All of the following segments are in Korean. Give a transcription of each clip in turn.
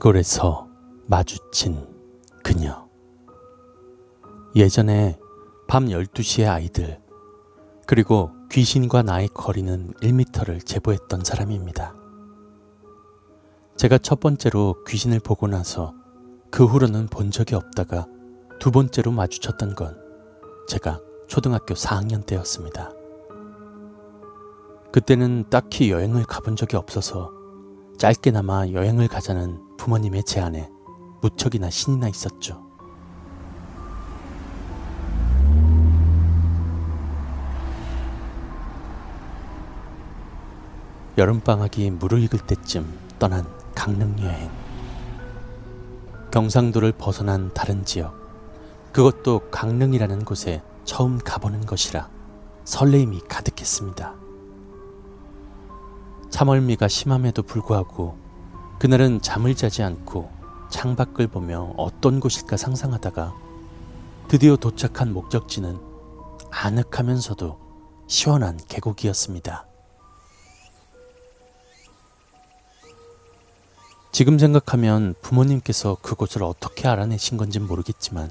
시골에서 마주친 그녀. 예전에 밤 12시에 아이들, 그리고 귀신과 나의 거리는 1미터를 제보했던 사람입니다. 제가 첫 번째로 귀신을 보고 나서 그 후로는 본 적이 없다가 두 번째로 마주쳤던 건 제가 초등학교 4학년 때였습니다. 그때는 딱히 여행을 가본 적이 없어서 짧게나마 여행을 가자는 부모님의 제안에 무척이나 신이 나 있었죠. 여름방학이 무르익을 때쯤 떠난 강릉 여행. 경상도를 벗어난 다른 지역, 그것도 강릉이라는 곳에 처음 가보는 것이라 설레임이 가득했습니다. 참얼미가 심함에도 불구하고 그날은 잠을 자지 않고 창밖을 보며 어떤 곳일까 상상하다가 드디어 도착한 목적지는 아늑하면서도 시원한 계곡이었습니다. 지금 생각하면 부모님께서 그곳을 어떻게 알아내신 건지 모르겠지만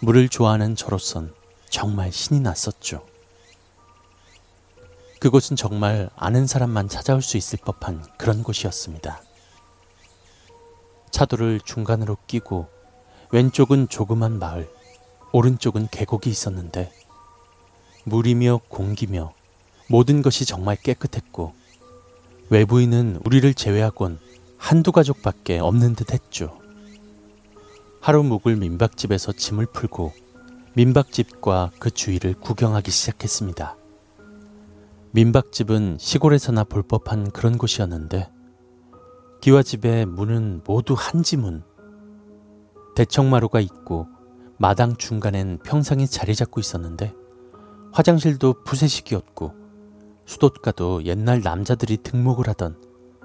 물을 좋아하는 저로선 정말 신이 났었죠. 그곳은 정말 아는 사람만 찾아올 수 있을 법한 그런 곳이었습니다. 차도를 중간으로 끼고 왼쪽은 조그만 마을, 오른쪽은 계곡이 있었는데 물이며 공기며 모든 것이 정말 깨끗했고 외부인은 우리를 제외하곤 한두 가족밖에 없는 듯 했죠. 하루 묵을 민박집에서 짐을 풀고 민박집과 그 주위를 구경하기 시작했습니다. 민박집은 시골에서나 볼 법한 그런 곳이었는데 기와집의 문은 모두 한지문. 대청마루가 있고 마당 중간엔 평상이 자리 잡고 있었는데 화장실도 푸세식이었고 수도가도 옛날 남자들이 등목을 하던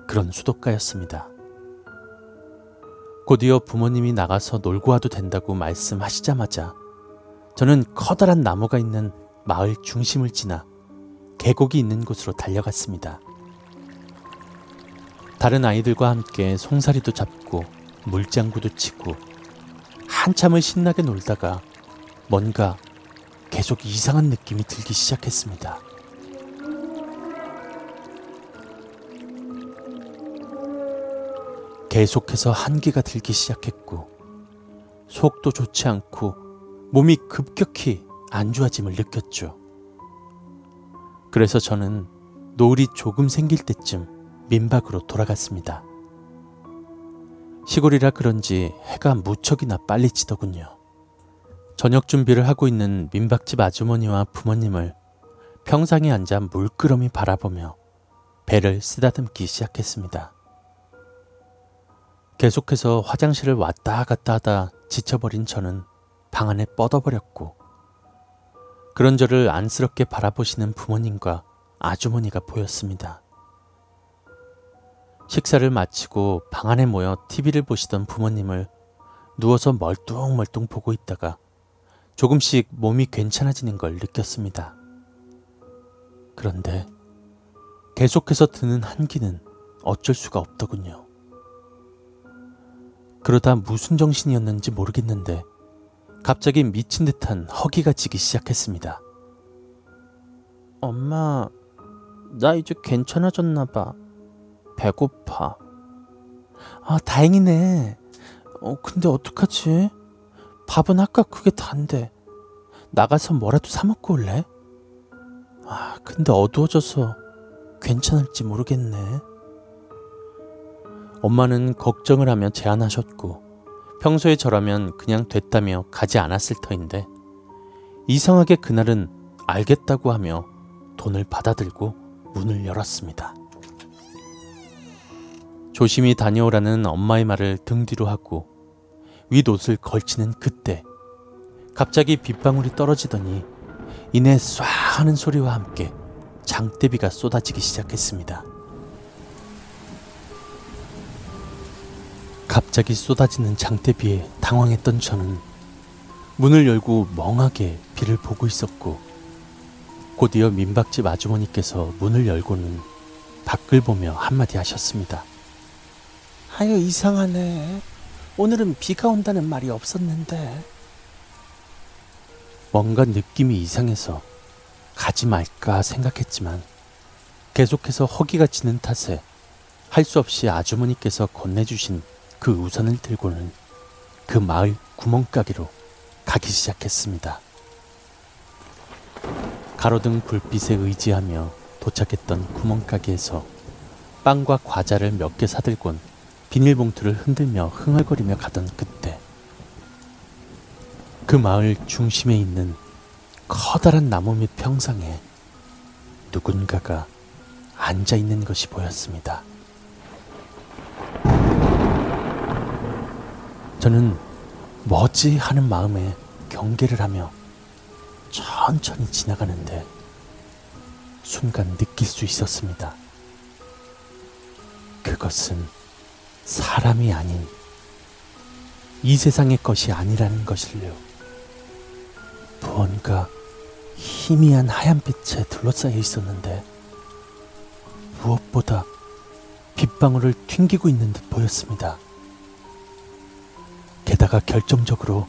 그런 수도가였습니다. 곧이어 부모님이 나가서 놀고 와도 된다고 말씀하시자마자 저는 커다란 나무가 있는 마을 중심을 지나 계곡이 있는 곳으로 달려갔습니다. 다른 아이들과 함께 송사리도 잡고 물장구도 치고 한참을 신나게 놀다가 뭔가 계속 이상한 느낌이 들기 시작했습니다. 계속해서 한기가 들기 시작했고 속도 좋지 않고 몸이 급격히 안 좋아짐을 느꼈죠. 그래서 저는 노을이 조금 생길 때쯤 민박으로 돌아갔습니다. 시골이라 그런지 해가 무척이나 빨리 지더군요. 저녁 준비를 하고 있는 민박집 아주머니와 부모님을 평상에 앉아 물끄러미 바라보며 배를 쓰다듬기 시작했습니다. 계속해서 화장실을 왔다 갔다 하다 지쳐버린 저는 방 안에 뻗어버렸고 그런 저를 안쓰럽게 바라보시는 부모님과 아주머니가 보였습니다. 식사를 마치고 방 안에 모여 TV를 보시던 부모님을 누워서 멀뚱멀뚱 보고 있다가 조금씩 몸이 괜찮아지는 걸 느꼈습니다. 그런데 계속해서 드는 한기는 어쩔 수가 없더군요. 그러다 무슨 정신이었는지 모르겠는데 갑자기 미친 듯한 허기가 지기 시작했습니다. 엄마, 나 이제 괜찮아졌나 봐. 배고파. 아, 다행이네. 어, 근데 어떡하지? 밥은 아까 그게 단데. 나가서 뭐라도 사먹고 올래? 아, 근데 어두워져서 괜찮을지 모르겠네. 엄마는 걱정을 하며 제안하셨고, 평소에 저라면 그냥 됐다며 가지 않았을 터인데 이상하게 그날은 알겠다고 하며 돈을 받아들고 문을 열었습니다. 조심히 다녀오라는 엄마의 말을 등 뒤로 하고 윗옷을 걸치는 그때 갑자기 빗방울이 떨어지더니 이내 쏴 하는 소리와 함께 장대비가 쏟아지기 시작했습니다. 갑자기 쏟아지는 장대비에 당황했던 저는 문을 열고 멍하게 비를 보고 있었고 곧이어 민박집 아주머니께서 문을 열고는 밖을 보며 한마디 하셨습니다. 아유, 이상하네. 오늘은 비가 온다는 말이 없었는데. 뭔가 느낌이 이상해서 가지 말까 생각했지만 계속해서 허기가 지는 탓에 할 수 없이 아주머니께서 건네주신 그 우산을 들고는 그 마을 구멍가게로 가기 시작했습니다. 가로등 불빛에 의지하며 도착했던 구멍가게에서 빵과 과자를 몇 개 사들곤 비닐봉투를 흔들며 흥얼거리며 가던 그때 그 마을 중심에 있는 커다란 나무 밑 평상에 누군가가 앉아 있는 것이 보였습니다. 저는 뭐지 하는 마음에 경계를 하며 천천히 지나가는데 순간 느낄 수 있었습니다. 그것은 사람이 아닌 이 세상의 것이 아니라는 것을요. 무언가 희미한 하얀빛에 둘러싸여 있었는데 무엇보다 빗방울을 튕기고 있는 듯 보였습니다. 게다가 결정적으로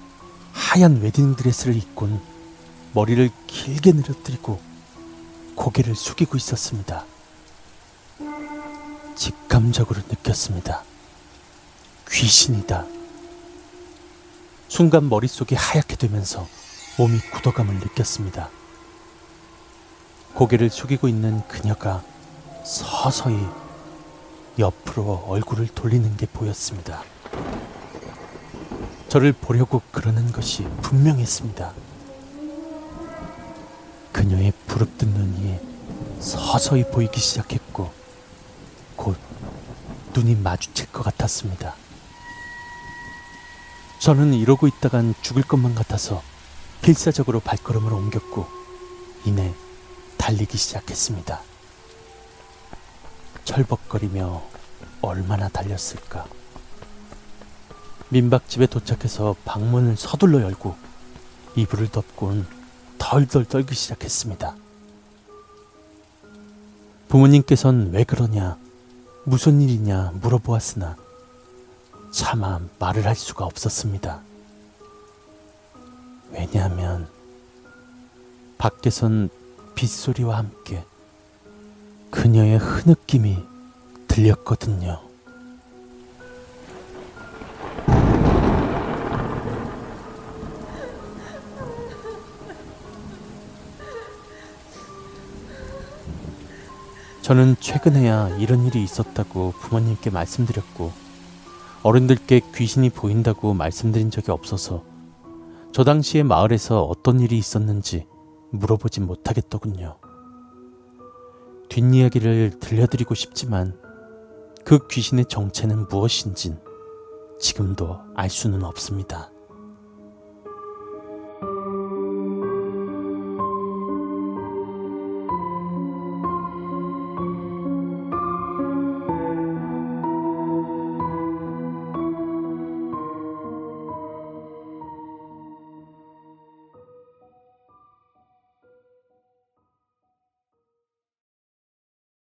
하얀 웨딩드레스를 입곤 머리를 길게 늘어뜨리고 고개를 숙이고 있었습니다. 직감적으로 느꼈습니다. 귀신이다. 순간 머릿속이 하얗게 되면서 몸이 굳어감을 느꼈습니다. 고개를 숙이고 있는 그녀가 서서히 옆으로 얼굴을 돌리는 게 보였습니다. 저를 보려고 그러는 것이 분명했습니다. 그녀의 부릅뜬 눈이 서서히 보이기 시작했고 곧 눈이 마주칠 것 같았습니다. 저는 이러고 있다간 죽을 것만 같아서 필사적으로 발걸음을 옮겼고 이내 달리기 시작했습니다. 철벅거리며 얼마나 달렸을까. 민박집에 도착해서 방문을 서둘러 열고 이불을 덮곤 덜덜 떨기 시작했습니다. 부모님께선 왜 그러냐, 무슨 일이냐 물어보았으나 차마 말을 할 수가 없었습니다. 왜냐하면 밖에선 빗소리와 함께 그녀의 흐느낌이 들렸거든요. 저는 최근에야 이런 일이 있었다고 부모님께 말씀드렸고 어른들께 귀신이 보인다고 말씀드린 적이 없어서 저 당시에 마을에서 어떤 일이 있었는지 물어보진 못하겠더군요. 뒷이야기를 들려드리고 싶지만 그 귀신의 정체는 무엇인진 지금도 알 수는 없습니다.